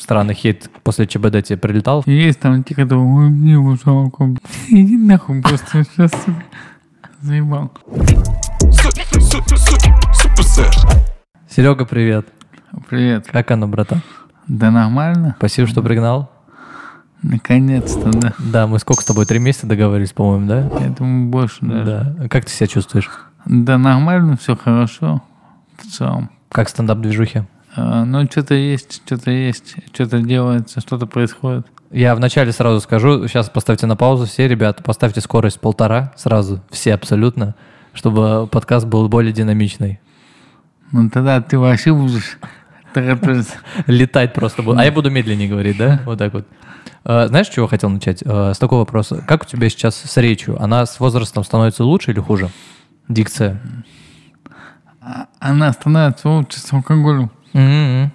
странный хейт после ЧБД тебе прилетал? Есть там те, которые, ой, мне его жалко. Иди нахуй просто сейчас, заебал. Серега, привет. Привет. Как оно, братан? Да нормально? Спасибо, что пригнал. Наконец-то, да. Да, мы сколько с тобой? Три месяца договорились, по-моему, да? Я думаю, больше даже. Да. Как ты себя чувствуешь? Да нормально, все хорошо в целом. Как стендап-движухи? А, Ну, что-то есть, что-то есть, что-то делается, что-то происходит. Я вначале сразу скажу, сейчас поставьте на паузу все, ребята, поставьте скорость полтора сразу, все абсолютно, чтобы подкаст был более динамичный. Ну, тогда ты вообще будешь. Летать просто буду. А я буду медленнее говорить, да? Вот так вот. А, Знаешь, чего хотел начать? А, С такого вопроса. Как у тебя сейчас с речью? Она с возрастом становится лучше или хуже? Дикция. Она становится лучше с алкоголем. М-м-м.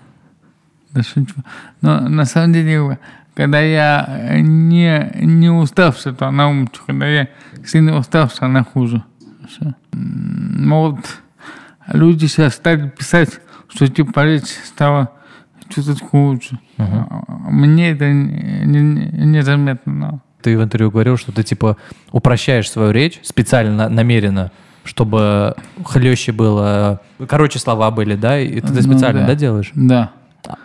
Да шучу. Но на самом деле, когда я не, не уставший, то она лучше. Когда я сильно уставший, она хуже. Всё. М, Ну вот люди сейчас стали писать, что типа речь стала чуточку лучше. А Мне это не, не- незаметно. но Ты в интервью говорил, что ты типа упрощаешь свою речь специально, намеренно, чтобы хлеще было, короче слова были, да? И ты Ну специально, да. да, делаешь? Да.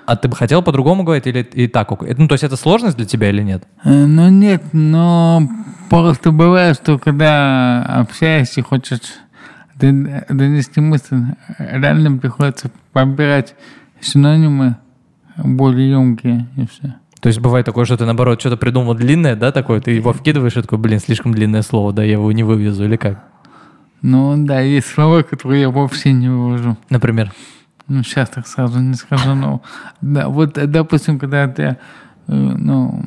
А ты бы хотел по-другому говорить или и так? Ну, то есть это сложность для тебя или нет? Э, Ну нет, но просто бывает, что когда общаешься и хочешь донести мысль, реально приходится подбирать синонимы более емкие и все. То есть бывает такое, что ты, наоборот, что-то придумал длинное, да, такое, ты его вкидываешь и такой, блин, слишком длинное слово, да, я его не вывезу, или как? Ну да, есть слова, которые я вообще не вывожу. Например. Ну, сейчас так сразу не скажу, но да, вот, допустим, когда ты, э, ну,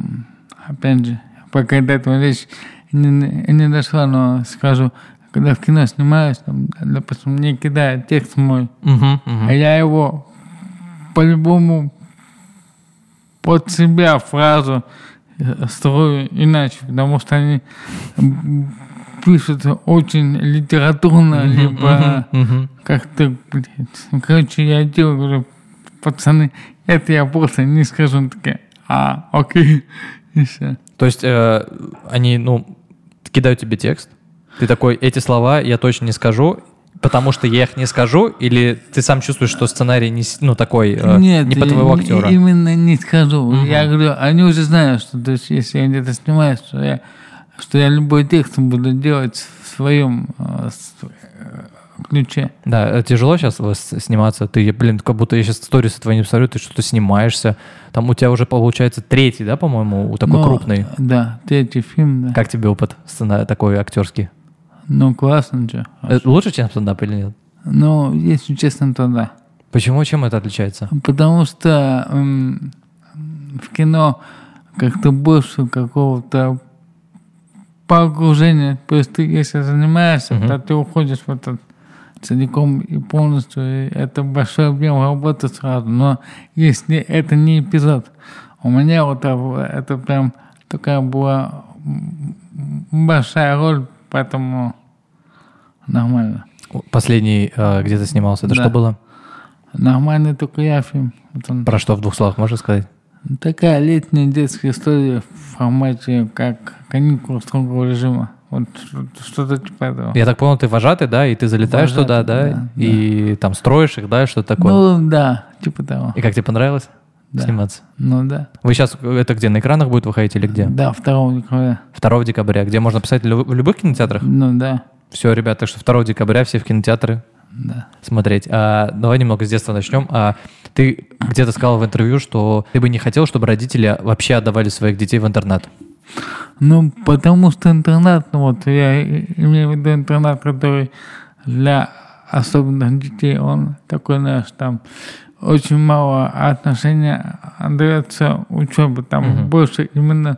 опять же, пока до этого речь не, не дошла, но скажу, когда в кино снимаюсь, там, допустим, мне кидают текст мой, Мгм, мгм. а я его по-любому под себя фразу строю иначе, потому что они пишут очень литературно, либо как-то, блядь. Короче, я делаю, говорю, пацаны, это я просто не скажу. Такие, а, окей, и все. То есть э, они, ну, кидают тебе текст, ты такой, эти слова я точно не скажу, потому что я их не скажу, или ты сам чувствуешь, что сценарий не, ну, такой, э, Нет, не по твоего актера? именно не скажу. Я говорю, они уже знают, что то есть, если я где-то снимаюсь, что я, что я любой текст буду делать в своем э, э, ключе. Да, э, тяжело сейчас сниматься. Ты, блин, как будто я сейчас сторисы твои не посмотрю, ты что-то снимаешься. Там у тебя уже получается третий, да, по-моему, у такой Но, крупный. Да, третий фильм, да. Как тебе опыт сцена такой актерский? Ну, классно. Э, Лучше, чем стендап или нет? Ну, если честно, то да. Почему? Чем это отличается? Потому что м, в кино как-то больше какого-то погружения. То есть ты, если занимаешься, Мгм. то ты уходишь в этот целиком и полностью. и это большой объем работы сразу. Но если это не эпизод, у меня вот это, прям такая была большая роль, поэтому нормально. Последний, э, где ты снимался, это Да. что было? Нормальный только я фильм. Вот он Про что в двух словах можешь сказать? Такая летняя детская история в формате как каникулы строгого режима. Вот что- что-то типа этого. Я так понял, ты вожатый, да, и ты залетаешь Вожатый, туда, да, да, и там строишь их, да, что-то такое. Ну да, типа того. И как тебе понравилось Да. сниматься? Ну да. Вы сейчас, это где, на экранах будет выходить или где? Да, 2 декабря. 2 декабря, где можно писать в любых кинотеатрах? Ну да, Все, ребята, так что 2 декабря все в кинотеатры да. смотреть. А, давай немного с детства начнем. А, ты где-то сказал в интервью, что ты бы не хотел, чтобы родители вообще отдавали своих детей в интернат. Ну, потому что интернат, ну вот, я имею в виду интернат, который для особенных детей, он такой, знаешь, там очень мало отношения дается учебе, там Мгм. больше именно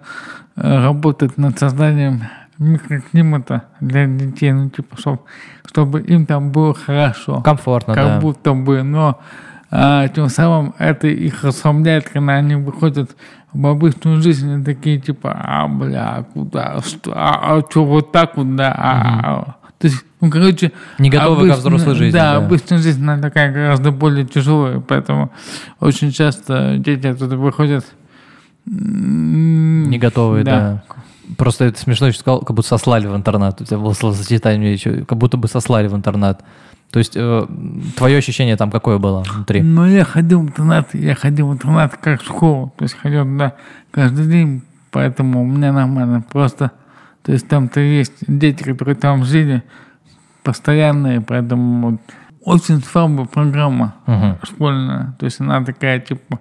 э, работать над созданием микроклимата для детей, ну, типа, чтоб, чтобы им там было хорошо Комфортно, как да. будто бы, но а, тем самым это их расслабляет, когда они выходят в обычную жизнь, они такие типа, а, бля, куда, что, а, что, вот так вот, да, а, а». то есть Ну, короче... Не готовы ко взрослой жизни, Да, да. обычная жизнь, она такая гораздо более тяжелая, поэтому очень часто дети оттуда выходят... Не готовые, да. Просто это смешно, что сказал, как будто сослали в интернат. У тебя было словосочетание еще, как будто бы сослали в интернат. То есть э, твое ощущение там какое было внутри? Но я ходил в интернат, я ходил в интернат как в школу, то есть ходил туда каждый день, поэтому у меня нормально. Просто, то есть там-то есть дети, которые там жили, постоянные, поэтому вот очень слабая программа Мгм. школьная. То есть она такая, типа,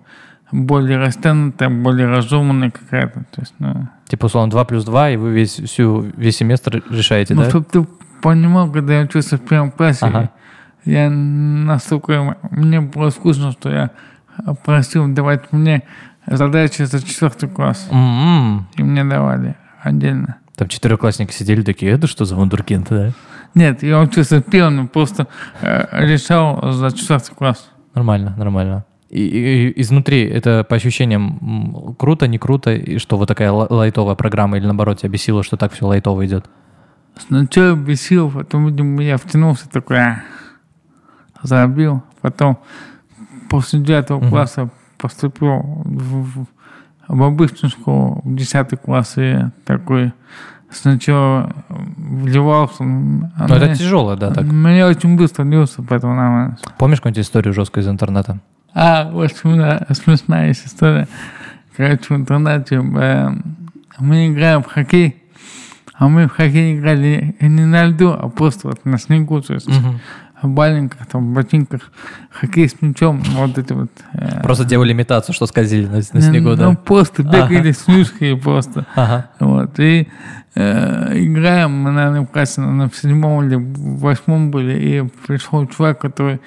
более растянутая, более разумная какая-то. То есть, ну, Типа, условно, 2 плюс 2, и вы весь, всю, весь семестр решаете, ну, да? чтобы ты понимал, когда я учился в первом классе, Ага. я настолько... Мне было скучно, что я просил давать мне задачи за четвертый класс. М-м. И мне давали отдельно. Там четырехклассники сидели такие, это что за вундеркинд, да? Нет, я учился первым, просто э, решал за четвертый класс. Нормально, нормально. И, и- изнутри это по ощущениям круто, не круто, и что вот такая ла- лайтовая программа или наоборот тебя бесило, что так все лайтово идет? Сначала бесил, потом, видимо, я втянулся такой, а, забил. Потом после девятого Мгм. класса поступил в, в- в обычную школу, в десятый класс, и такой сначала вливался. а Ну это мне- тяжело, да, так. Мне очень быстро лился, поэтому нормально. Помнишь какую-нибудь историю жесткую из интернета? А, в общем, да, смешная история. Короче, в интернете э, мы играем в хоккей, а мы в хоккей играли не на льду, а просто вот на снегу, то есть Мгм. в валенках, там, ботинках, хоккей с мячом, вот эти вот... э, Просто делали имитацию, что скользили на, на ну, снегу, ну, да? просто бегали с мышкой просто. Ага. Вот, и э, играем, мы, наверное, в классе, в седьмом или восьмом были, и пришел чувак, который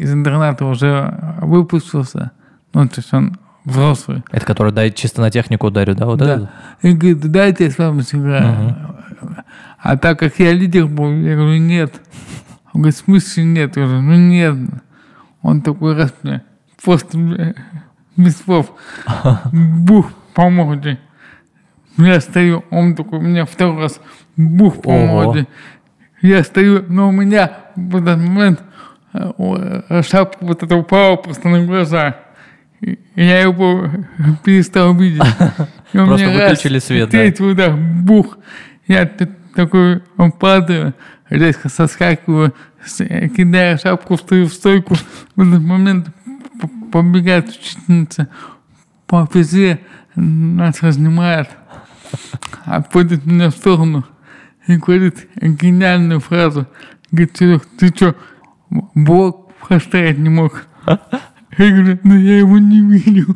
из интерната уже выпустился, ну, то есть он взрослый, Это который дай чисто на технику ударю, да? Вот Да. это? и говорит, дайте я с вами сыграю. А так как я лидер был, я говорю, нет. Он говорит, в смысле нет? Я говорю, ну нет. Он такой раз мне просто без слов бух по морде. Я стою, он такой, мне второй раз бух по морде. Я стою, но у меня в этот момент о, шапка вот эта упала просто на глаза. И я его перестал видеть. Просто выключили свет, и да. третий удар, бух. Я такой падаю, резко соскакиваю, кидаю шапку, стою в стойку. В этот момент побегает учительница по физе, нас разнимает, отводит меня в сторону и говорит гениальную фразу. Говорит, Серег, ты что, блок поставить не мог? Я говорю, ну я его не видел.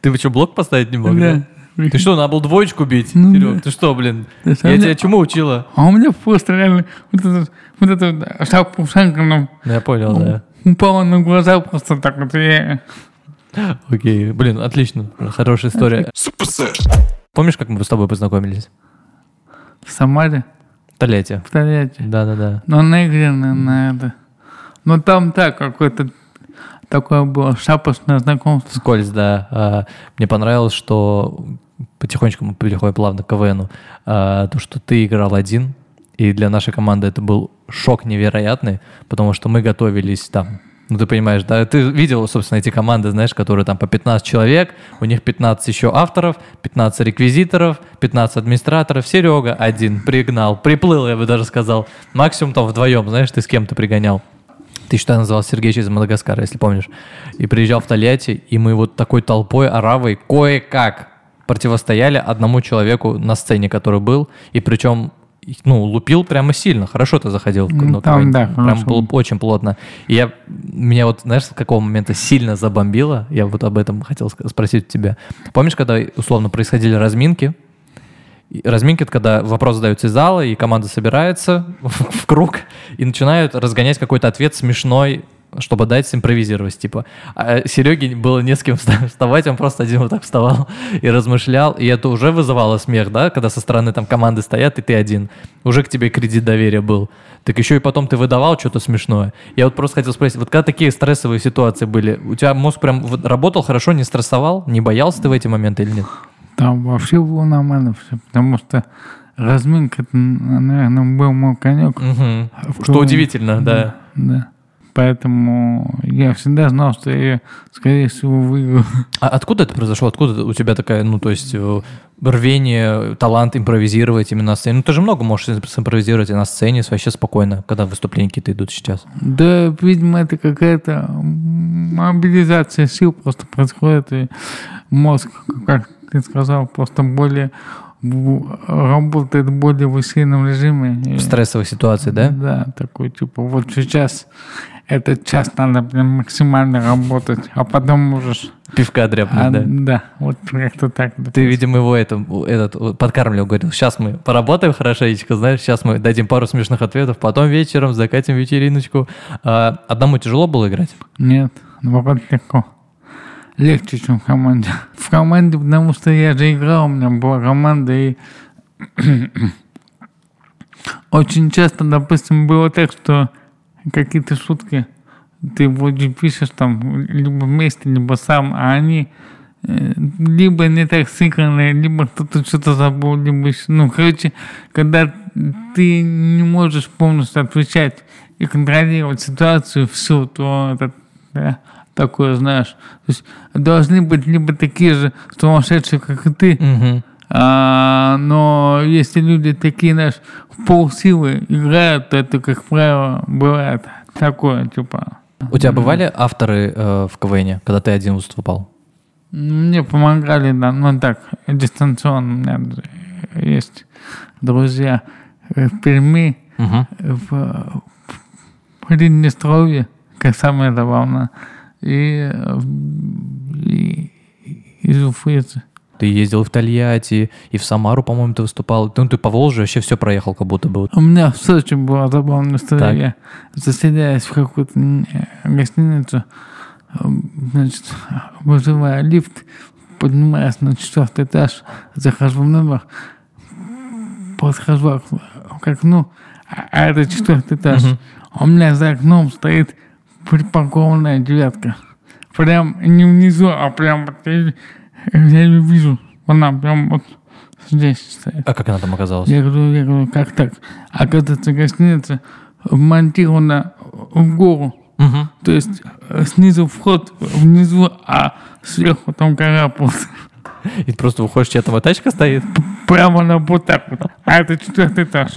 Ты что, блок поставить не мог, да? Да. Ты что, надо было двоечку бить? Ну Серег, да. ты что, блин? Да, Я тебя чему учила? А у меня просто реально вот это вот это шапка шанканом Ну, я понял, да. упала на глаза просто так вот. Я... Окей, блин, отлично, хорошая история. Помнишь, как мы с тобой познакомились? В Самаре, В Тольятти. Да-да-да. Но на игре, на, это. Но там так, какое-то такое было шапочное знакомство. Скользь, да. А, Мне понравилось, что потихонечку мы переходим плавно к КВНу. а, То, что ты играл один, и для нашей команды это был шок невероятный, потому что мы готовились там. Ну, ты понимаешь, да? Ты видел, собственно, эти команды, знаешь, которые там по 15 человек, у них 15 еще авторов, 15 реквизиторов, 15 администраторов. Серега один пригнал, приплыл, я бы даже сказал. Максимум там вдвоем, знаешь, ты с кем-то пригонял. Ты еще назывался Сергеевич из Мадагаскара, если помнишь. И приезжал в Тольятти, и мы вот такой толпой, оравой, кое-как противостояли одному человеку на сцене, который был, и причем ну, лупил прямо сильно. Хорошо ты заходил. в Ну, там, да, Прям было очень плотно. И я, меня вот, знаешь, с какого момента сильно забомбило, я вот об этом хотел спросить у тебя. Помнишь, когда, условно, происходили разминки, Разминки, это когда вопрос задаются из зала, и команда собирается в круг и начинают разгонять какой-то ответ смешной, чтобы дать симпровизировать, типа. А Сереге было не с кем вста- вставать, он просто один вот так вставал и размышлял, и это уже вызывало смех, да, когда со стороны там команды стоят, и ты один. Уже к тебе кредит доверия был. Так еще и потом ты выдавал что-то смешное. Я вот просто хотел спросить, вот когда такие стрессовые ситуации были, у тебя мозг прям работал хорошо, не стрессовал, не боялся ты в эти моменты или нет? Там вообще было нормально все, потому что разминка, наверное, был мой конек. Мгм. В Что удивительно, да. Да. Поэтому я всегда знал, что я, скорее всего, выиграю. А откуда это произошло? Откуда у тебя такая, ну, то есть э, рвение, талант импровизировать именно на сцене? Ну, ты же много можешь импровизировать и на сцене вообще спокойно, когда выступления какие-то идут сейчас. Да, видимо, это какая-то мобилизация сил просто происходит, и мозг, как ты сказал, просто более работает в более в усиленном режиме. В стрессовой ситуации, да? Да, такой, типа, вот сейчас этот час надо прям максимально работать, а потом можешь... Пивка А, дряпнуть, да? да, вот как-то так. Ты, видимо, его это, этот, подкармливал, говорил, сейчас мы поработаем хорошенечко, знаешь, сейчас мы дадим пару смешных ответов, потом вечером закатим вечериночку. А, одному тяжело было играть? Нет, наоборот, легко. Легче, чем в команде. В команде, потому что я же играл, у меня была команда, и очень часто, допустим, было так, что какие-то шутки. Ты вроде пишешь там либо вместе, либо сам, а они э, либо не так сыграны, либо кто-то что-то забыл, либо еще, ну, короче, когда ты не можешь полностью отвечать и контролировать ситуацию всю, то это да, такое, знаешь, то есть должны быть либо такие же сумасшедшие, как и ты, Мгм. А, но если люди такие, знаешь, полсилы играют, то это, как правило, бывает такое, типа, У тебя бывали авторы э, в КВН, когда ты один выступал? Мне помогали, да, ну так, дистанционно. У меня есть друзья в Перми, Мгм. в, в Приднестровье, как самое забавное, и, в- и из Уфы. Ты ездил в Тольятти, и в Самару, по-моему, ты выступал. Ну, ты по Волжье вообще все проехал, как будто бы. У меня в Сочи была забавная история. Так. Я заселяюсь в какую-то м, гостиницу, м, значит, вызываю лифт, поднимаюсь на четвертый этаж, захожу в номер, подхожу к- окну, а а это четвертый этаж. У меня за окном стоит припакованная девятка. Прям не внизу, а прям я, я ее вижу. Она прям вот здесь стоит. А как она там оказалась? Я говорю, я говорю, как так? Оказывается, гостиница вмонтирована в гору. Мгм. То есть э, снизу вход, внизу, а сверху там просто. И ты просто выходишь, чья там тачка стоит. Прямо на вот так вот. А это четвертый этаж.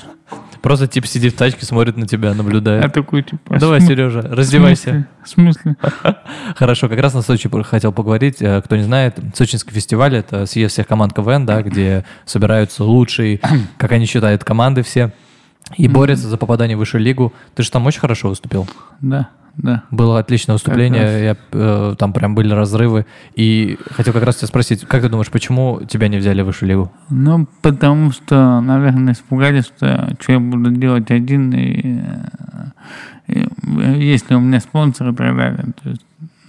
Просто тип сидит в тачке, смотрит на тебя, наблюдает. Я такой, типа... Давай, «См- Сережа, в раздевайся. В смысле? Хорошо, как раз на Сочи хотел поговорить. Э, Кто не знает, Сочинский фестиваль — это съезд всех команд КВН, да, где собираются лучшие, как они считают, команды все, и борются за попадание в высшую лигу. Ты же там очень хорошо выступил. Да, да. Было отличное выступление, я, э, там прям были разрывы. И хотел как раз тебя спросить, как ты думаешь, почему тебя не взяли в высшую лигу? Ну, потому что, наверное, испугались, что, что я буду делать один, и, э, и если у меня спонсор и так далее. То есть,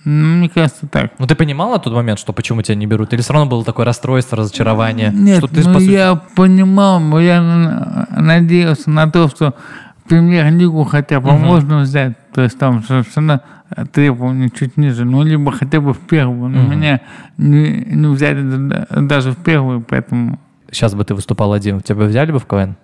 ну, мне кажется, так. Ну, ты понимал на тот момент, что почему тебя не берут? Или все равно было такое расстройство, разочарование? Нет, что ты, ну по сути- я понимал, но я на- надеялся на то, что премьер-лигу хотя бы Мгм. можно взять. То есть там, собственно, требования чуть ниже. Ну, либо хотя бы в первую. Но Мгм. меня не, не взяли да- даже в первую, поэтому... Сейчас бы ты выступал один, тебя взяли бы в КВН?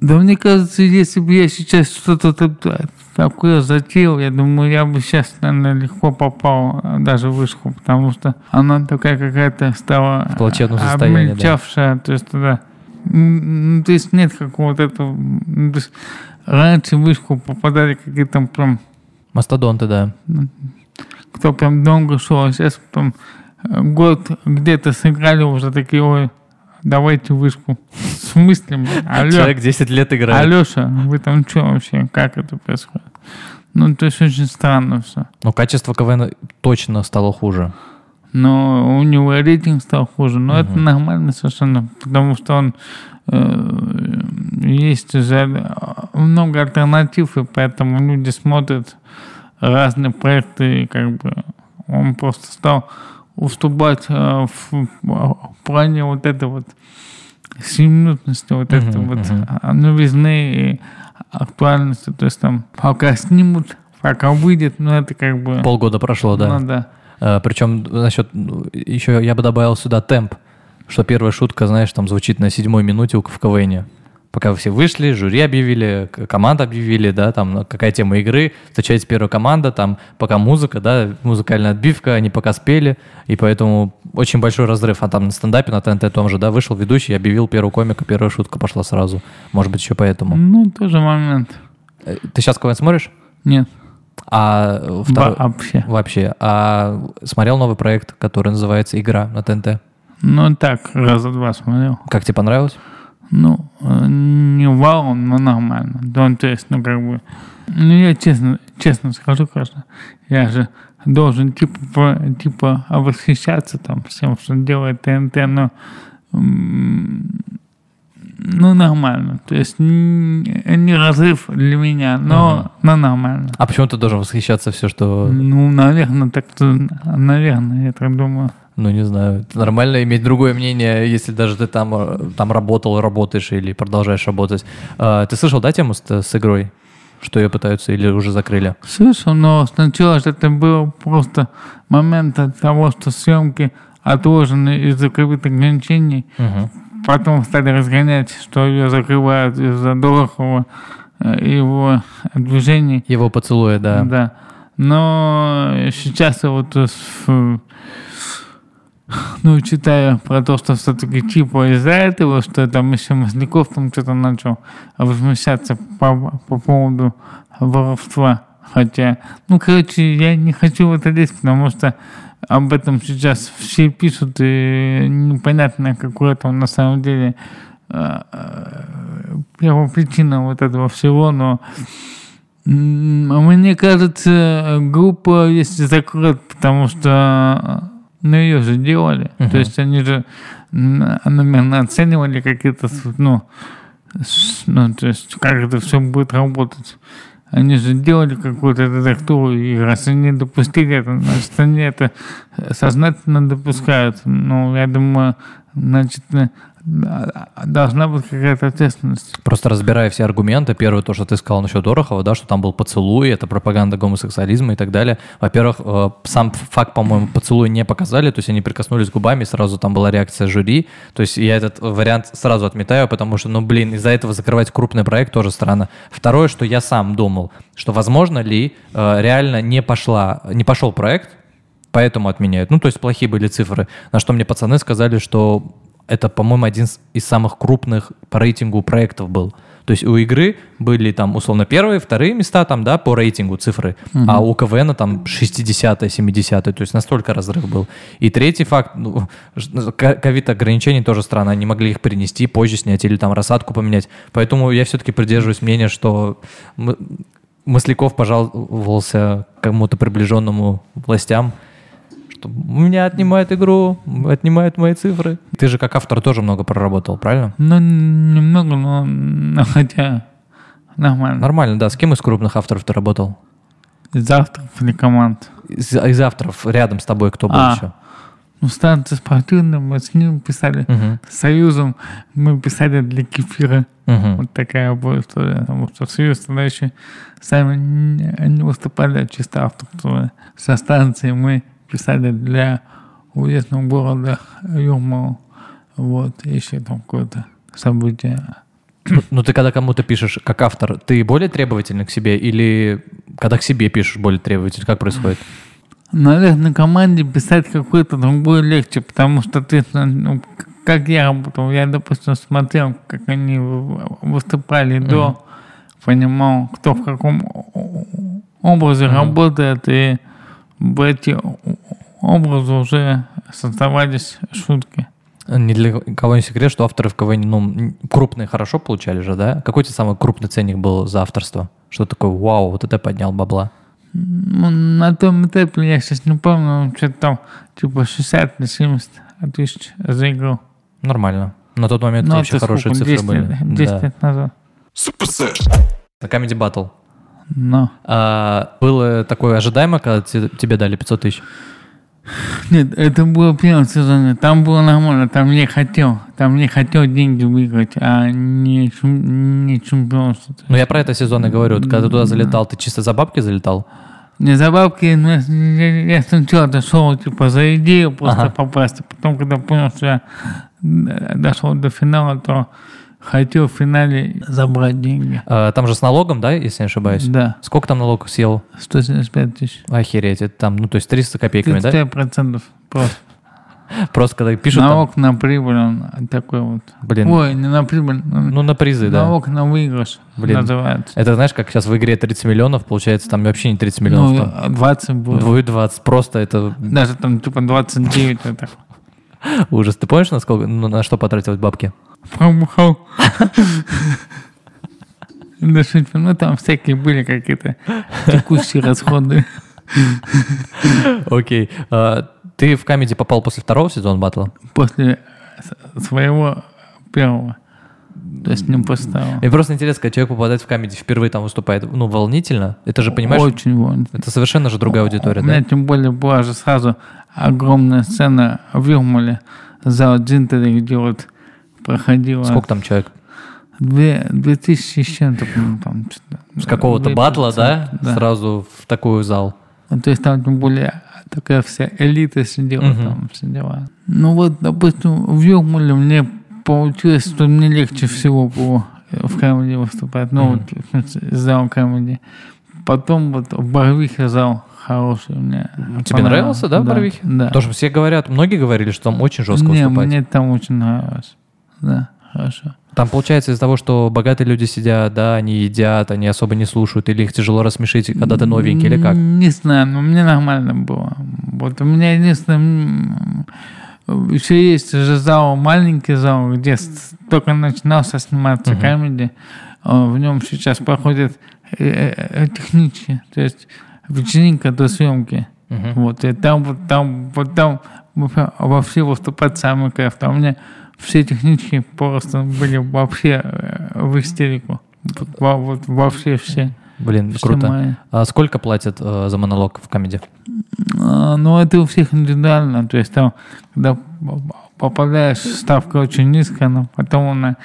Да мне кажется, если бы я сейчас что-то та- такое затеял, я думаю, я бы сейчас, наверное, легко попал э, даже в вышку, потому что она такая какая-то стала В плачевном состоянии, да. то есть да. Ну, То есть нет какого-то этого... то есть раньше в вышку попадали какие-то прям Мастодонты, да. кто прям долго шел, а сейчас там э, год где-то сыграли уже такие, ой, давайте вышку. В смысле? блин? Алло. Человек 10 лет играет. Алеша, вы там что вообще? Как это происходит? Ну, то есть очень странно все. Но качество КВН точно стало хуже. Но у него рейтинг стал хуже. Но это Мгм. нормально совершенно, потому что он э, есть уже много альтернатив, и поэтому люди смотрят разные проекты, и как бы он просто стал уступать э, в, в плане вот этой вот сиюминутности, вот этой Мгм, вот а, новизны и актуальности. То есть там пока снимут, пока выйдет, ну это как бы... Полгода прошло, да. Ну да. причем насчет... Еще я бы добавил сюда темп. Что первая шутка, знаешь, там звучит на седьмой минуте в КВН. Пока вы все вышли, жюри объявили, команда объявили, да, там ну, какая тема игры, встречается первая команда, там пока музыка, да, музыкальная отбивка, они пока спели, и поэтому очень большой разрыв. А там на стендапе на ТНТ том же, да, вышел ведущий, объявил первую комика, первая шутка пошла сразу. Может быть, еще поэтому. Ну, тоже момент. Э, Ты сейчас КВН смотришь? Нет, А второй... вообще. Вообще. А смотрел новый проект, который называется «Игра» на ТНТ? Ну, так, раза два смотрел. Как тебе понравилось? Ну, э, не вау, но нормально. Ну, то есть, ну, как бы... Ну, я честно, честно скажу, конечно, я же должен, типа, типа восхищаться там всем, что делает ТНТ, но... Ну, нормально. То есть, не разрыв для меня, но, но нормально. А почему ты должен восхищаться все, что... Ну, наверное, так, наверное, я так думаю. Ну, не знаю. Это нормально иметь другое мнение, если даже ты там, э, там работал, работаешь или продолжаешь работать. А, ты слышал, да, тему с, с игрой? Что ее пытаются или уже закрыли? Слышал, но сначала это был просто момент от того, что съемки отложены из-за ковид ограничений. Мгм. Потом стали разгонять, что ее закрывают из-за Дорохова э, его движений. Его поцелуя, да. Да. Но сейчас вот ну, читаю про то, что все-таки типа из-за этого, что там еще Масляков там что-то начал возмущаться по, по поводу воровства. Хотя, ну, короче, я не хочу в это лезть, потому что об этом сейчас все пишут, и непонятно, какое там на самом деле э, э, первопричина вот этого всего, но Мне кажется, группа, если закроют, потому что ну, ее же делали. Мгм. То есть они же, наверное, оценивали какие-то, ну, ну, то есть как это все будет работать. Они же делали какую-то редактуру, и раз они допустили это, значит, они это сознательно допускают. Ну, я думаю, значит, э, должна быть какая-то ответственность. Просто разбирая все аргументы, первое, то, что ты сказал насчет Дорохова, да, что там был поцелуй, это пропаганда гомосексуализма и так далее. Во-первых, э, сам факт, по-моему, поцелуй не показали, то есть они прикоснулись губами, сразу там была реакция жюри. То есть я этот вариант сразу отметаю, потому что, ну, блин, из-за этого закрывать крупный проект тоже странно. Второе, что я сам думал, что возможно ли э, реально не пошла, не пошел проект, поэтому отменяют. Ну, то есть плохие были цифры. На что мне пацаны сказали, что это, по-моему, один из самых крупных по рейтингу проектов был. То есть у игры были там, условно, первые, вторые места там, да, по рейтингу цифры, а у КВН там 60 70 то есть настолько разрыв был. И третий факт, ну, ко- ковид-ограничений тоже странно, они могли их перенести, позже снять или там рассадку поменять. Поэтому я все-таки придерживаюсь мнения, что Масляков пожаловался кому-то приближенному властям, что у меня отнимают игру, отнимают мои цифры. Ты же как автор тоже много проработал, правильно? Ну, немного, но, но хотя нормально. Нормально, да. С кем из крупных авторов ты работал? Завтра или команд. Из, из авторов рядом с тобой кто был А. еще? Ну, станция спортивная, мы с ним писали. Мгм. С Союзом мы писали для кефира. Мгм. Вот такая была история. Потому что Союз тогда еще сами не, не выступали, а чисто авторство. Со станции мы писали для уездного города Юрмалу. Вот, еще там какое-то событие. Ну, ну, ты когда кому-то пишешь как автор, ты более требовательный к себе или когда к себе пишешь более требовательный? Как происходит? Наверное, команде писать какой-то другой легче, потому что ты, ну, как я работал, я, допустим, смотрел, как они выступали до, понимал, кто в каком образе работает, и эти образы уже создавались шутки. Ни для кого не секрет, что авторы в КВН, ну, крупные хорошо получали же, да? Какой тебе самый крупный ценник был за авторство? Что такое, вау, вот это поднял бабла? Ну, на том этапе, я сейчас не помню, что-то там, типа 60 на 70 тысяч за игру. Нормально. На тот момент Ну, вообще хорошие сколько? цифры 10 были. лет, 10 Да. лет назад. На Comedy Battle. Но. А, было такое ожидаемо, когда те- тебе дали 500 тысяч? Нет, это было в первом сезоне. Там было нормально, там не хотел. Там не хотел деньги выиграть, а не, чем- не чемпионство. Ну, я про это сезон и говорю. Когда ты туда залетал, ты чисто за бабки залетал? Не за бабки, но я, я- я сначала дошел типа за идею просто Ага. попасть. Потом, когда понял, что я д- дошел до финала, то хотел в финале забрать деньги. А, Там же с налогом, да, если не ошибаюсь? Да, Сколько там налог съел? 175 тысяч. Охереть, это там, ну, то есть 300 копейками, да? 35 процентов просто. Просто когда пишут там, Налог на прибыль он такой вот. блин, Ой, не на прибыль, ну, ну, на призы, да. налог на выигрыш Блин. называется. Это знаешь, как сейчас в игре 30 миллионов, получается, там вообще не 30 миллионов, там Ну, 20 будет. будет 20, просто это Даже там типа 29 это. ужас. Ты помнишь, на, сколько, ну, на что потратилось бабки? Да шучу, ну там всякие были какие-то текущие расходы. Окей. А, Ты в камеди попал после второго сезона батла? После своего первого. То есть не того. Мне просто интересно, когда человек попадает в камеди, впервые там выступает, ну, волнительно. Это же, понимаешь, Очень волнительно. это совершенно же другая аудитория, У меня да? тем более была же сразу огромная сцена в Юрмале, зал Джинтери, где вот проходила Сколько там человек? две, две тысячи с чем-то, там. С какого-то батла, да? Да. Сразу в такой зал. Ну, то есть там тем более такая вся элита сидела, Мгм. там все дела. Ну вот, допустим, в Юрмале мне получилось, что мне легче всего было э, в камеди выступать. Ну, вот, в смысле, зал камеди. Потом вот в Барвихе зал хороший у меня. Тебе нравился, да, в Барвихе? Да. Потому что все говорят, многие говорили, что там очень жестко Не, выступать. мне там очень нравилось. Да, хорошо. Там получается из-за того, что богатые люди сидят, да, они едят, они особо не слушают, или их тяжело рассмешить, когда ты новенький, или как? Не знаю, но мне нормально было. Вот у меня единственное... Еще есть же зал, маленький зал, где только начинался сниматься Мгм. камеди. А В нем сейчас проходят э, э, технички, то есть вечеринка до съемки. Мгм. Вот, и там вот там, вот там во- вообще выступать самый кайф. Там у меня все технички просто были вообще э, в истерику. Во- вот вообще все. Блин, все круто. мои. А сколько платят э, за монолог в камеди? А, Ну, это у всех индивидуально. То есть там, когда попадаешь, ставка очень низкая, но потом она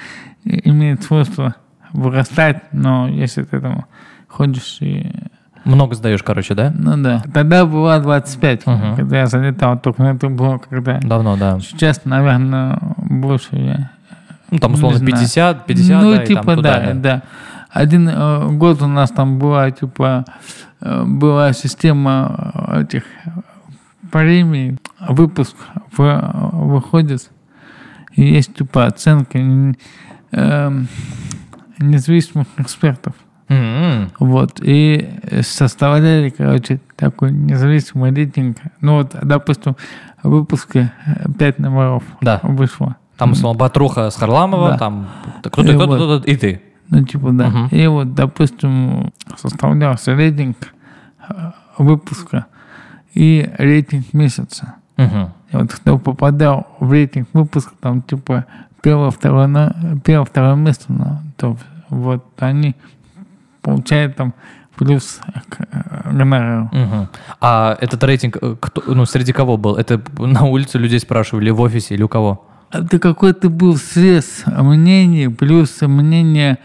имеет свойство вырастать, но если ты там ходишь и... Много сдаешь, короче, да? Ну да. Тогда была 25, Мгм. когда я залетал, только это было когда... Давно, да. Сейчас, наверное, больше я... Ну, там, условно, знаю. 50, 50, ну, да, и типа, там туда, да, да. Один э, год у нас там была, типа, э, была система э, этих э, премий, выпуск в- выходит, и есть, типа, оценка эм, независимых экспертов. М-м. Вот, и составляли, короче, такой независимый рейтинг. Ну, вот, допустим, выпуске 5 номеров Да. вышло. Там, условно, Батруха с Харламова, Да. там кто-то, И кто-то, вот. кто-то, и ты. Ну, типа, да. Мгм. И вот, допустим, составлялся рейтинг э, выпуска и рейтинг месяца. Мгм. И вот кто попадал в рейтинг выпуска, там, типа, первое, второе, на, первое, второе место, на, то вот они получают там плюс к э. Мгм. А этот рейтинг, э, кто, ну, среди кого был? Это на улице людей спрашивали, в офисе или у кого? Это какой-то был срез мнений плюс мнение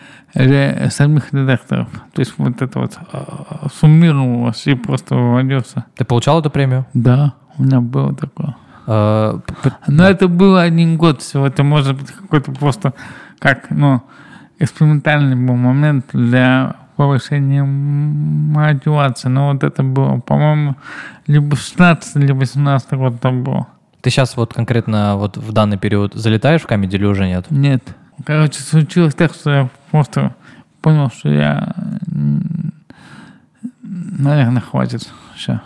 самих редакторов. То есть вот это вот э, суммировалось и просто выводился. Ты получал эту премию? Да, у меня было такое. П- Но это было один год всего. Это может быть какой-то просто как, ну, экспериментальный был момент для повышения м- мотивации. Но вот это было, по-моему, либо 16, либо 17 год там было. Ты сейчас вот конкретно вот в данный период залетаешь в камеди или уже нет? Нет. Короче, случилось так, что я просто понял, что я, наверное, хватит. Все.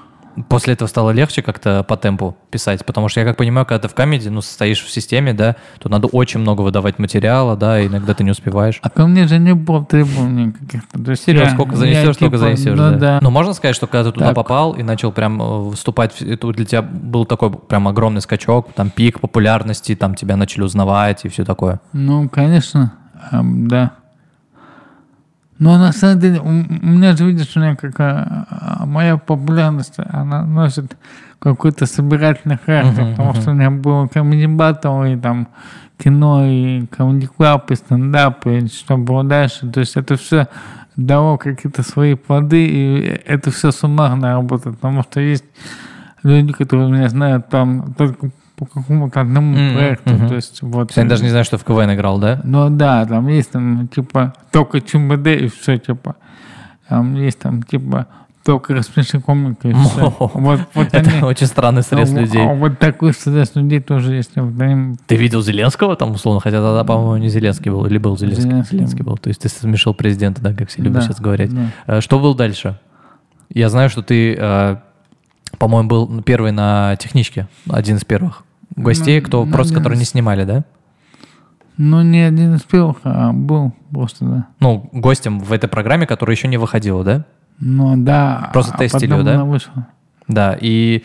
После этого стало легче как-то по темпу писать, потому что я как понимаю, когда ты в камеди, ну, состоишь в системе, да, то надо очень много выдавать материала, да, и иногда ты не успеваешь. А ко мне же не было требований каких-то. То есть я- сколько я занесешь, столько типа, занесешь, да, да. да. Но можно сказать, что когда ты туда Так. попал и начал прям э, выступать, это для тебя был такой прям огромный скачок, там пик популярности, там тебя начали узнавать и все такое. Ну, конечно, эм, да. Но на самом деле, у меня же, видишь, у меня какая а, моя популярность, она носит какой-то собирательный характер, Мгм, потому мгм. что у меня было комедий баттл, и там кино, и комедий клаб, и стендап, и что было дальше. То есть это все дало какие-то свои плоды, и это все суммарно работает, потому что есть люди, которые меня знают там только по какому-то одному Мгм, проекту. мгм. То есть вот. То они даже не знают, что в КВН играл, да? Ну да, там есть там типа только ЧМД и все типа. Там есть там типа только рассмеши комика и все. О, Вот, вот Это они. очень странный срез А, людей. а вот такой срез людей тоже есть. Вот они Ты видел Зеленского там, условно? Хотя тогда, по-моему, не Зеленский был, или был Зеленский? Зеленский. Зеленский был. То есть ты смешал президента, да, как все любят Да, сейчас говорить. да. Э, Что было дальше? Я знаю, что ты, э, по-моему, был первый на техничке, один из первых гостей, Ну, кто ну, просто которые не снимали, да? Ну, не один из первых, а был просто, да. Ну, гостем в этой программе, которая еще не выходила, да? Ну, да. Просто а тестили потом да? она вышла. Да, и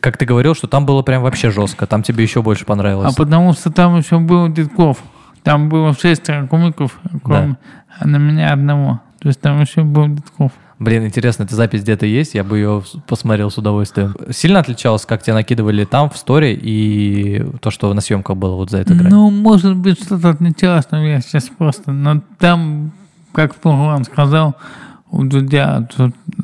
как ты говорил, что там было прям вообще жестко, там тебе еще больше понравилось. А потому что там еще был Дедков. Там было шестеро комиков, кроме а на меня одного. То есть там еще был Дедков. Блин, интересно, эта запись где-то есть? Я бы ее посмотрел с удовольствием. Сильно отличалось, как тебя накидывали там, в сторе, и то, что на съемках было вот за это грань? Ну, может быть, что-то отличалось, но я сейчас просто... Но там, как Пуган сказал, у Дудя,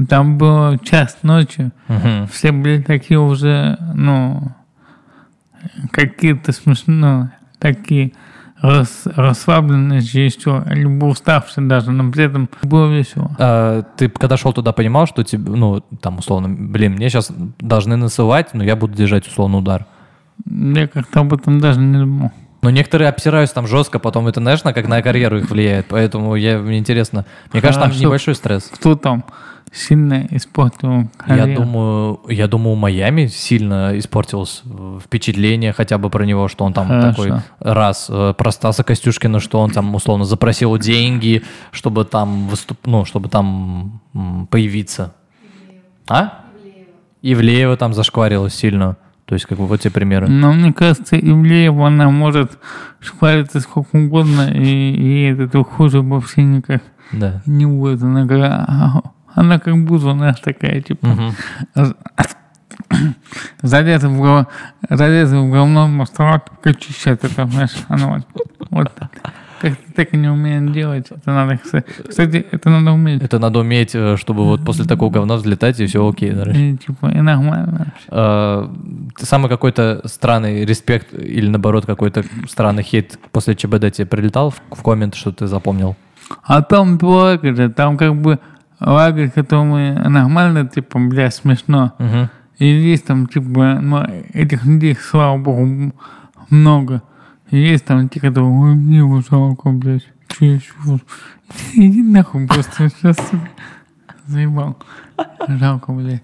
там было час ночи, Мгм. все были такие уже, ну, какие-то смешные, такие рас, расслабленные еще, либо уставшие даже, но при этом было весело. А, ты когда шел туда, понимал, что тебе, ну, там, условно, блин, мне сейчас должны насылать, но я буду держать, условно, удар. Я как-то об этом даже не думал. Но некоторые обсираются там жестко, потом это, знаешь, на, как на карьеру их влияет, поэтому я, мне интересно. Мне кажется, там Хорошо. небольшой стресс. Кто там сильно испортил Я карьеру? думаю, я думаю, Майами сильно испортилось впечатление хотя бы про него, что он там Хорошо. такой раз э, про Стаса Костюшкина, что он там условно запросил деньги, чтобы там выступ, ну, чтобы там появиться. А? Ивлеева там зашкварилась сильно. То есть, как бы вот те примеры. Но мне кажется, Ивлеева, она может шпариться сколько угодно, и, и это хуже вообще никак Да. не будет. Она как, а, она как будто, знаешь, такая, типа, Мгм. залезла в, залезла в говно, мастурбат, как очищать это, знаешь, она вот, вот так. Как так не умеет делать, это надо, кстати, это надо уметь. Это надо уметь, э, чтобы вот после такого говна взлетать, и все окей. И, типа, и нормально. Ты самый какой-то странный респект или наоборот какой-то странный хейт после ЧБД тебе прилетал в, в коммент, что ты запомнил? А там лагеря, там как бы лагерь, который нормально, типа, бля, смешно. Мгм. И есть там, типа, ну, этих людей, слава богу, много. И есть там те, которые, ой, мне его жалко, блядь. Че еще? Иди нахуй просто, сейчас заебал. Жалко, блядь.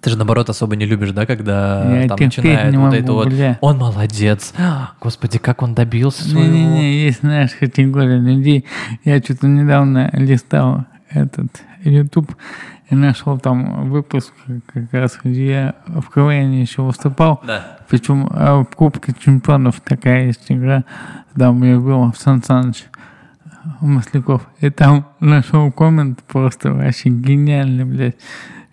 Ты же наоборот особо не любишь, да, когда Я там начинает вот могу, это вот. бля. Он молодец. Господи, как он добился своего. Не-не-не, есть, знаешь, категория людей. Я что-то недавно листал этот YouTube и нашел там выпуск как раз, где я в КВН еще выступал. Да. Причем а, в Кубке Чемпионов такая есть игра. Там я был Сан Саныч Масляков. И там нашел коммент просто вообще гениальный, блядь,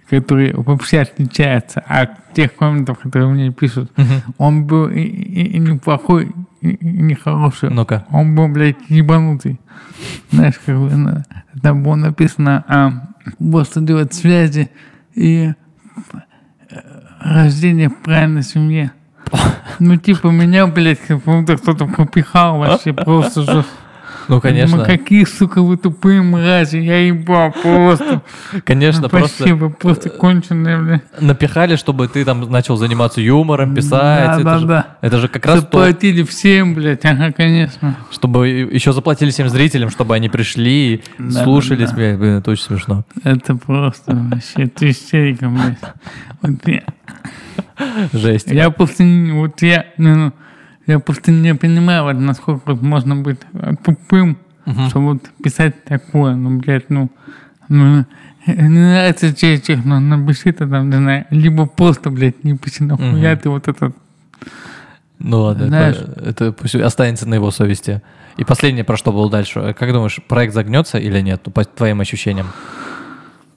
который вообще отличается от тех комментов, которые мне пишут. Он был и, и- и неплохой, и, и нехороший. Ну-ка. Он был, блядь, ебанутый. Знаешь, как бы, там было написано, а, просто делать связи и э, рождение в правильной семье. Ну, типа, меня, блядь, как будто кто-то пропихал вообще просто же. Ну, конечно. Думаю, какие, сука, вы тупые мрази, я ебал просто. Конечно, Вообще, просто вы просто конченые, блядь. напихали, чтобы ты там начал заниматься юмором, писать. Да, это, да, же, да. это же как раз то, Заплатили всем, блядь, ага, конечно. чтобы еще заплатили всем зрителям, чтобы они пришли и Да, слушали да. Блин, это очень смешно. Это просто вообще, это истерика, блядь. Вот я, Жесть. я просто, вот я, ну, я просто не понимаю, вот, насколько вот можно быть э, тупым, чтобы вот писать такое, ну, блядь, ну, ну, э, не нравится тебе тех, ну, напиши ты там, не знаю, либо просто, блядь, не пиши, нахуя ты вот этот Ну ладно, Знаешь- это, это пусть останется на его совести. И последнее, про что было дальше. Как думаешь, проект загнется или нет, ну, по твоим ощущениям?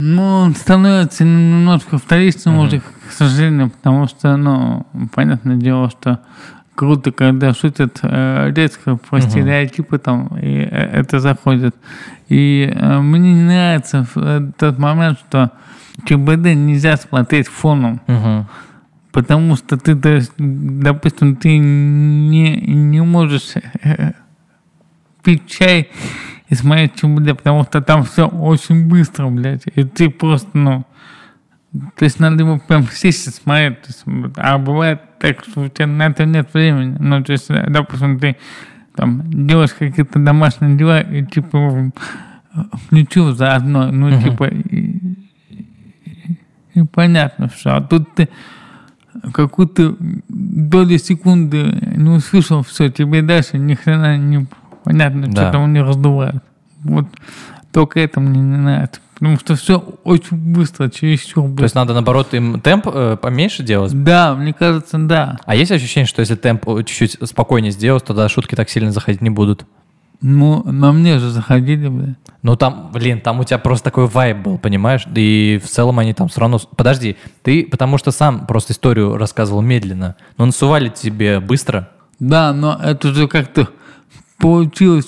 Ну, он становится немножко вторичным уже, к сожалению, потому что, ну, понятное дело, что круто, когда шутят э, резко про стереотипы там, и э, это заходит. И э, мне не нравится э, тот момент, что ЧБД нельзя смотреть фоном. Мгм. Потому что ты, допустим, ты не, не можешь э, пить чай и смотреть ЧБД, потому что там все очень быстро, блядь, и ты просто, ну, то есть надо его прям сесть смотреть. А бывает так, что у тебя на это нет времени. Ну, то есть, допустим, ты там делаешь какие-то домашние дела и типа включил заодно, ну, Мгм. типа, и, и- и понятно все. А тут ты какую-то долю секунды не услышал, все, тебе дальше ни хрена не понятно, Да. что там у них раздувает. Вот только это мне не нравится. Потому что все очень быстро, чересчур То быстро. есть надо, наоборот, им темп э, поменьше делать? Да, мне кажется, да. А есть ощущение, что если темп э, чуть-чуть спокойнее сделать, тогда шутки так сильно заходить не будут? Ну, на мне же заходили, бля. Ну там, блин, там у тебя просто такой вайб был, понимаешь? И в целом они там все равно... Подожди, ты потому что сам просто историю рассказывал медленно, но насували тебе быстро. Да, но это же как-то получилось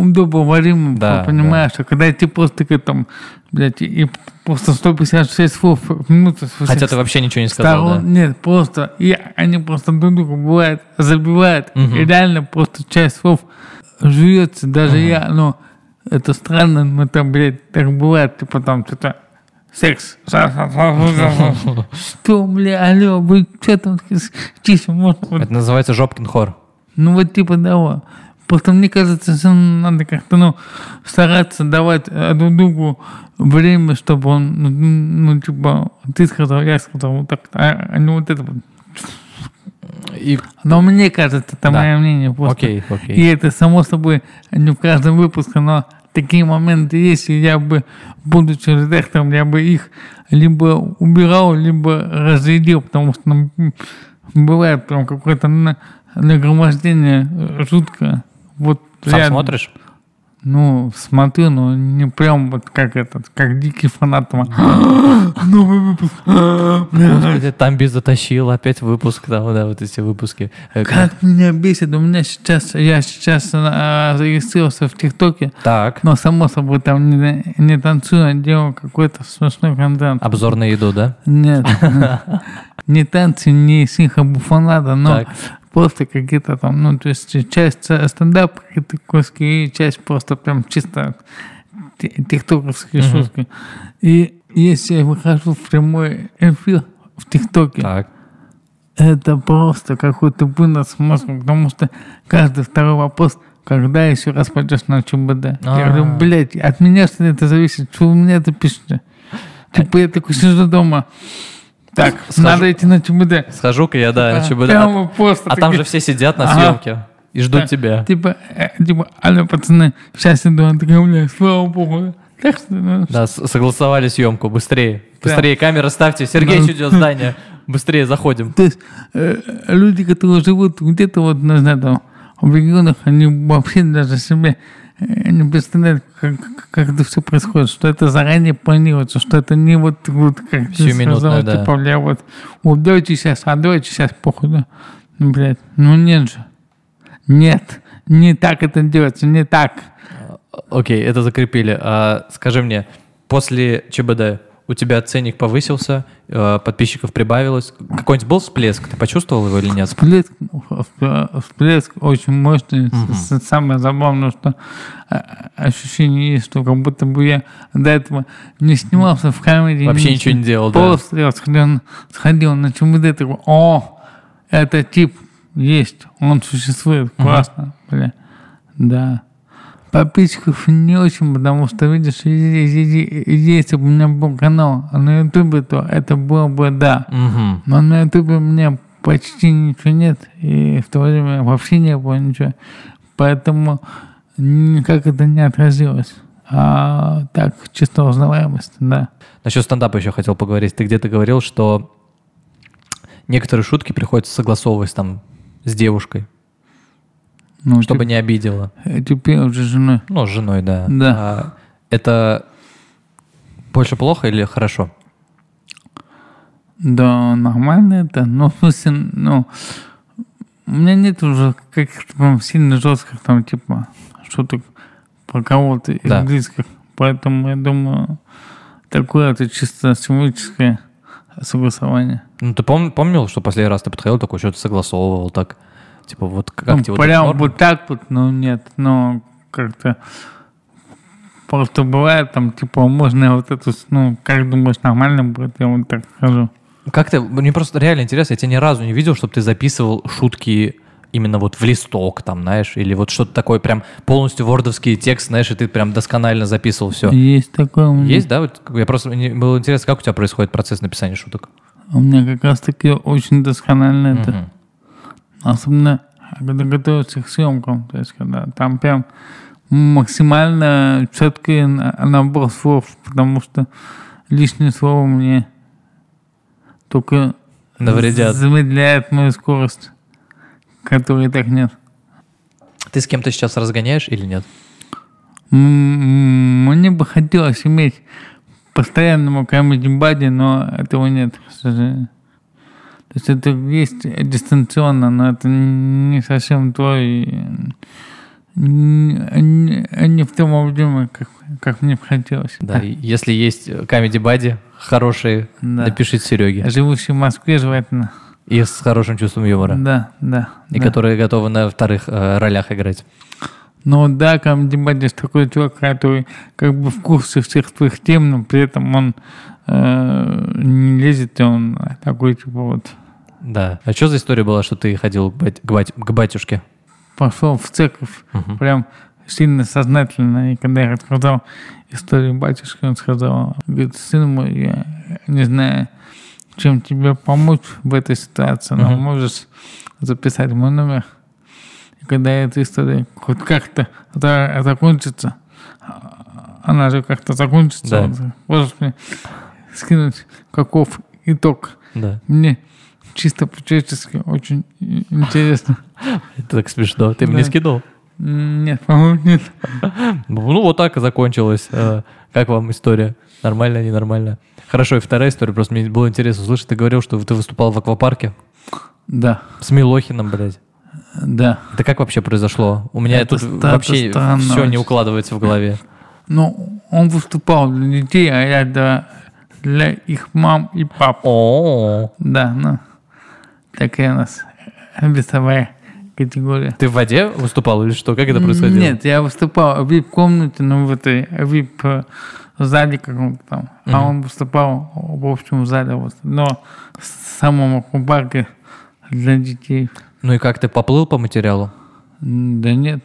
удобоваримо, Да, понимаешь? А когда ты просто такой там, блядь, и просто 156 слов в минуту с Хотя ты вообще ничего не сказал, сторон. да? Нет, просто, и они просто друг друга бывает забивают, Мгм. и реально просто часть слов жуется, даже я, ну, это странно, но там, блядь, так бывает, типа там что-то секс. Что, бля, алло, вы что там, тише, можно Это называется жопкин хор. ну вот типа того. Просто мне кажется, что надо как-то, ну, стараться давать друг другу время, чтобы он, ну, ну, типа, ты сказал, я сказал, вот так, а, а не вот это вот. И... Но мне кажется, это Да. мое мнение просто. Окей, окей. И это, само собой, не в каждом выпуске, но такие моменты есть, и я бы, будучи редактором, я бы их либо убирал, либо разрядил, потому что ну, бывает прям какое-то на- нагромождение жуткое. Вот Сам рядом. смотришь? Ну, смотрю, но не прям вот как этот, как дикий фанат. Новый выпуск. Господи, там без затащил, опять выпуск, там, да, вот эти выпуски. Э, Как меня бесит, у меня сейчас, я сейчас а, зарегистрировался в ТикТоке, Так, но само собой там не, не танцую, а делаю какой-то смешной контент. обзор на еду, да? Нет, не танцы, не синхобуфонада, но. Просто какие-то там, ну, то есть часть стендап, какие-то куски, и часть просто прям чисто ти- тиктоковские Мгм. шутки. И если я выхожу в прямой эфир в ТикТоке, Так. это просто какой-то вынос мозга, потому что каждый второй вопрос, когда еще раз пойдешь на ЧБД? А. Я говорю, блядь, от меня что это зависит? Что вы мне это пишете? Типа я такой сижу дома, так, Схожу- надо идти на ЧБД. Схожу-ка я, да, на ЧБД. А, Прямо просто а там такие, же все сидят на Ага. съемке и ждут Да. тебя. Типа, э, типа, алло, пацаны, сейчас иду, он такой, бля, слава богу. Так что, ну, Да, согласовали съемку, быстрее. Да. Быстрее камеры ставьте. Сергеич Да. идет здание. Быстрее заходим. То есть э, люди, которые живут где-то вот, не знаю, там, в регионах, они вообще даже себе не представляют, как, как это все происходит, что это заранее планируется, что это не вот, вот как ты сказал, да. типа, бля, вот, вот давайте сейчас, а давайте сейчас, похуй, да. Ну, блядь, ну нет же. Нет, не так это делается, не так. Окей, это закрепили. А, скажи мне, после ЧБД у тебя ценник повысился, э, подписчиков прибавилось. Какой-нибудь был всплеск? Ты почувствовал его или нет? Всплеск, всп- всплеск очень мощный. С- Самое забавное, что а, ощущение есть, что как будто бы я до этого не снимался в камере. Вообще ничего не делал, да? Просто я сходил, сходил на ЧМД, такой, о, это тип есть, он существует, классно, бля. Да. Подписчиков не очень, потому что, видишь, если бы у меня был канал а на Ютубе, то это было бы да. Мгм. Но на ютубе у меня почти ничего нет, и в то время вообще не было ничего. Поэтому никак это не отразилось. А так, чисто узнаваемость, да. Насчет стендапа еще хотел поговорить. Ты где-то говорил, что некоторые шутки приходится согласовывать там с девушкой, Ну, чтобы не обидела. типа, теперь уже с женой. Ну, с женой, да. Да. А это больше плохо или хорошо? Да, нормально это. Ну, в смысле, ну, у меня нет уже каких-то прям сильно жестких там, типа, шуток про кого-то из Да. близких. Поэтому я думаю, такое это чисто символическое согласование. Ну, ты пом- помнил, что последний раз ты подходил, такой что-то согласовывал, так? Типа, вот как Ну, тебе вот прям норм? вот так вот, ну нет, но как-то просто бывает там, типа, можно вот эту, ну, как думаешь, нормально будет, я вот так скажу. Как ты, мне просто реально интересно, я тебя ни разу не видел, чтобы ты записывал шутки именно вот в листок там, знаешь, или вот что-то такое прям полностью вордовский текст, знаешь, и ты прям досконально записывал все. Есть такое у меня. Есть, да? Вот я просто, мне было интересно, как у тебя происходит процесс написания шуток? У меня как раз таки очень досконально это. Особенно, когда готовишься к съемкам, то есть, когда там прям максимально четкий на- набор слов, потому что лишние слова мне только Навредят. замедляет мою скорость, которой так нет. Ты с кем-то сейчас разгоняешь или нет? Мне бы хотелось иметь постоянного comedy buddy, но этого нет, к сожалению. То есть это есть дистанционно, но это не совсем то и не, не- в том объеме, как, как мне бы хотелось. Да, если есть comedy бади хорошие, Да. напишите Сереге. Живущий в Москве желательно. И с хорошим чувством юмора. Да, да. И да. которые готовы на вторых э, ролях играть. Ну да, comedy buddy такой чувак, который как бы в курсе всех твоих тем, но при этом он э, не лезет, и он такой типа вот Да. А что за история была, что ты ходил к, бать- к бать- к батюшке? пошел в церковь Мгм. прям сильно сознательно. И когда я рассказал историю батюшки, он сказал, говорит, сын мой, я не знаю, чем тебе помочь в этой ситуации, но Мгм. можешь записать мой номер. И когда эта история хоть как-то за- закончится, она же как-то закончится, Да. можешь мне скинуть, каков итог. Да. Мне чисто по-человечески очень интересно. Это так смешно. Ты мне скинул? Нет, по-моему, нет. Ну, вот так и закончилось. Э, Как вам история? Нормально, ненормально? Хорошо, и вторая история. Просто мне было интересно услышать. Ты говорил, что ты выступал в аквапарке Да, с Милохиным, блядь. да. Это как вообще произошло? У меня Это тут вообще странно все не укладывается в голове. Ну, он выступал для детей, а я для, для их мам и пап. О, Да, ну, такая у нас весовая категория. ты в воде выступал или что? Как это происходило? Нет, я выступал в вип-комнате, ну, в этой вип-зале каком-то там. А Мгм. он выступал в общем зале, вот. но в самом аквапарке для детей. Ну и как ты поплыл по материалу? Да нет.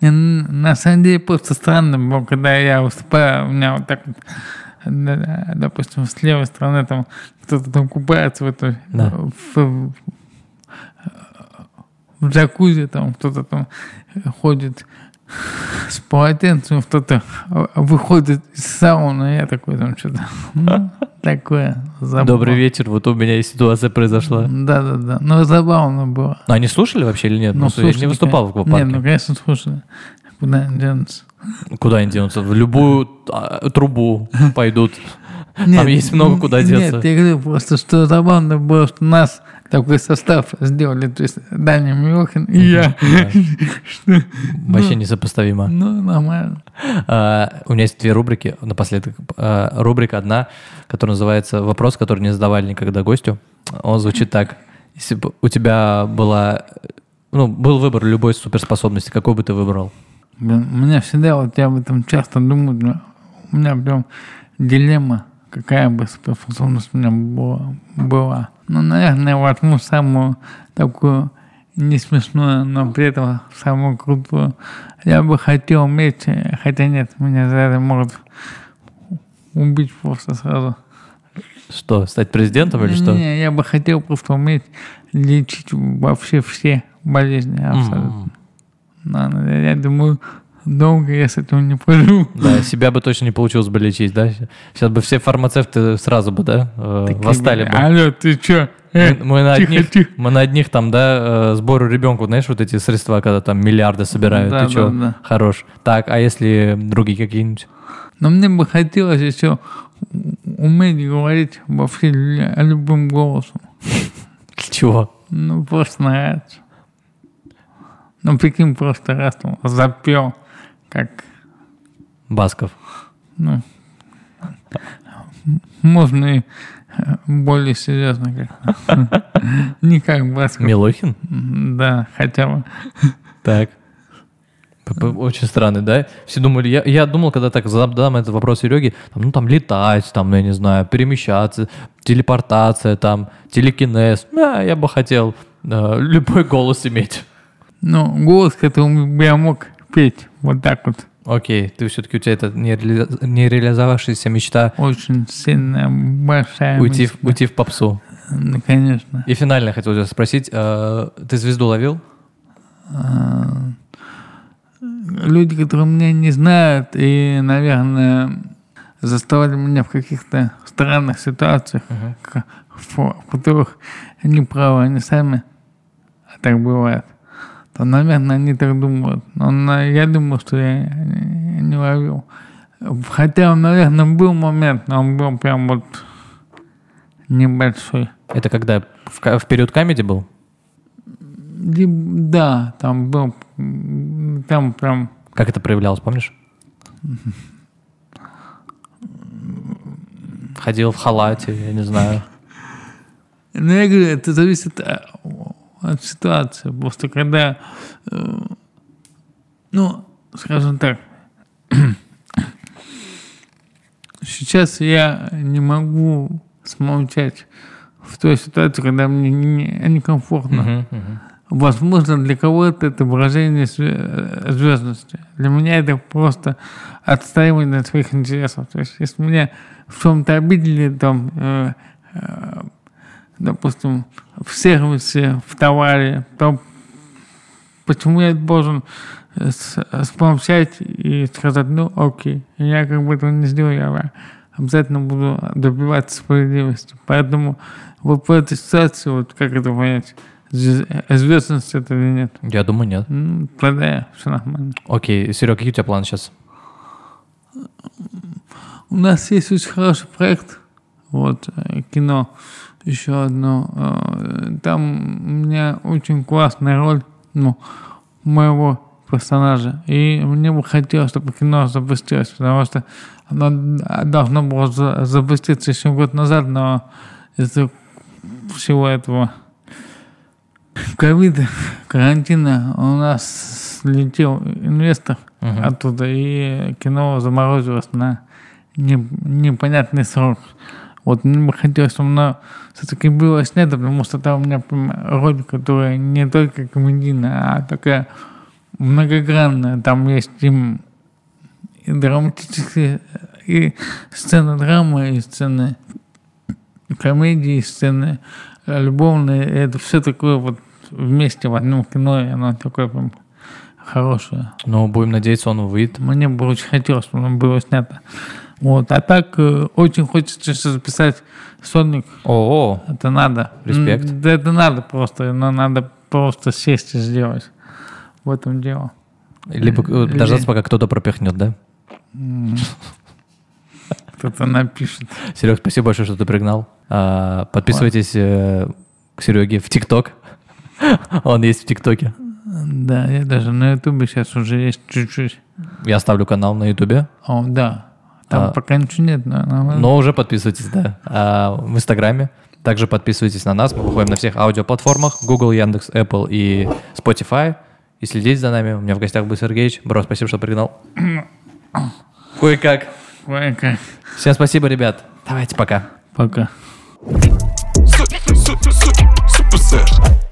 На самом деле просто странно было, когда я выступаю, у меня вот так вот, допустим, с левой стороны там кто-то там купается в этой, Да. в, в джакузи, там кто-то там ходит с полотенцем, кто-то выходит из сауны, я такой там что-то, ну, такое забавно. Добрый вечер, вот у меня и ситуация произошла. Да-да-да, но забавно было. Ну, они слушали вообще или нет? Ну, Просто я не слушали, выступал в аквапарке. Нет, ну, конечно, слушали. Куда они денутся? Куда они денутся? В любую а, трубу пойдут. Там Нет, есть много куда деться. Нет, я говорю просто, что забавно было, что нас такой состав сделали, то есть Даня Милохин и я. Что- Вообще несопоставимо. Ну, нормально. А, У меня есть две рубрики напоследок. А, Рубрика одна, которая называется «Вопрос, который не задавали никогда гостю». Он звучит так. Если бы у тебя была... Ну, был выбор любой суперспособности, какой бы ты выбрал? У меня всегда, вот я об этом часто думаю, у меня прям дилемма, какая бы суперспособность у меня была. была. Ну, наверное, возьму самую такую не смешную, но при этом самую крутую. Я бы хотел уметь, хотя нет, меня за это могут убить просто сразу. Что, стать президентом или что? Не, я бы хотел просто уметь лечить вообще все болезни абсолютно. М. Но, но я думаю, долго я с этим не проживу. Да, себя бы точно не получилось бы лечить, да? Сейчас бы все фармацевты сразу бы, да, э, Такие, восстали бы. Алло, ты чё? Э, Мы, мы на тихо, одних, тихо. мы на одних там, да, э, сбору ребенку, знаешь, вот эти средства, когда там миллиарды собирают, Да, ты чё, да, да. хорош. Так, а если другие какие-нибудь? Но мне бы хотелось еще уметь говорить вообще лю- любым голосом. Для чего? Ну, просто нравится. Ну, прикинь, просто раз там запел, как, Басков. ну, можно и э, более серьезно как-то. Не как Басков. Милохин? Да, хотя бы. Так. Очень странный, да? Все думали, я, я думал, когда так задам этот вопрос Сереге, там, ну там летать, там, ну, я не знаю, перемещаться, телепортация, там, телекинез. А, я бы хотел э, любой голос иметь. Ну, голос, которым бы я мог петь. Вот так вот. Окей, ты все-таки у тебя это не, реали- не реализовавшаяся мечта Очень сильная, большая уйти, в, мечта. уйти в попсу. Ну, конечно. И финально хотел тебя спросить, э, ты звезду ловил? А, Люди, которые меня не знают и, наверное, заставали меня в каких-то странных ситуациях, в в которых они правы, они сами, а так бывает, то, наверное, они так думают. Но я думаю, что я не ловил. Хотя, наверное, был момент, но он был прям вот небольшой. Это когда в, в период камеди был? Да, там был, там прям Как это проявлялось, помнишь? Ходил в халате, я не знаю. Ну, я говорю, это зависит э, от ситуации. Просто когда, э, ну, скажем так, сейчас я не могу смолчать в той ситуации, когда мне не- некомфортно. Мгм, мгм. Возможно, для кого-то это выражение зве- звездности. Для меня это просто отстаивание своих интересов. То есть, если меня в чем-то обидели, там, э, э, допустим, в сервисе, в товаре, то почему я должен э, с- смолчать и сказать, ну, окей, я как бы этого не сделаю, я обязательно буду добиваться справедливости. Поэтому вот в этой ситуации, вот как это понять, звездность это или нет? Я думаю, нет. Ну, тогда все нормально. Окей, Серега, какие у тебя планы сейчас? У нас есть очень хороший проект, вот, э, кино, еще одно. э, Там у меня очень классная роль, ну, моего персонажа. И мне бы хотелось, чтобы кино запустилось, потому что оно должно было за- запуститься еще год назад, но из-за всего этого ковида, карантина у нас слетел инвестор Мгм. оттуда, и кино заморозилось на не- непонятный срок. Вот мне бы хотелось, чтобы оно все-таки было снято, потому что там у меня прям роль, которая не только комедийная, а такая многогранная. Там есть и, и драматические, и сцены драмы, и сцены комедии, и сцены любовные. И это все такое вот вместе в одном кино, и оно такое прям хорошее. Ну, будем надеяться, он выйдет. Мне бы очень хотелось, чтобы оно было снято. Вот. А так э, очень хочется сейчас записать сольник. О, Это надо. Респект. Да это надо просто. Но надо просто сесть и сделать. В этом дело. либо э, Или- дождаться, пока кто-то пропихнет, да? Кто-то напишет. Серег, спасибо большое, что ты пригнал. А, Подписывайтесь э, к Сереге в ТикТок. Он есть в ТикТоке. Да, я даже на Ютубе сейчас уже есть чуть-чуть. Я оставлю канал на Ютубе. О, да. Там А. пока ничего нет, но нормально. Но уже подписывайтесь, да. А, в Инстаграме. Также подписывайтесь на нас. Мы выходим на всех аудиоплатформах. Google, Яндекс, Apple и Spotify. И следите за нами. У меня в гостях был Сергеич. Бро, спасибо, что пригнал. Кое-как. Ой, Всем спасибо, ребят. Давайте, пока. Пока. Суп, суп, суп, суперсет.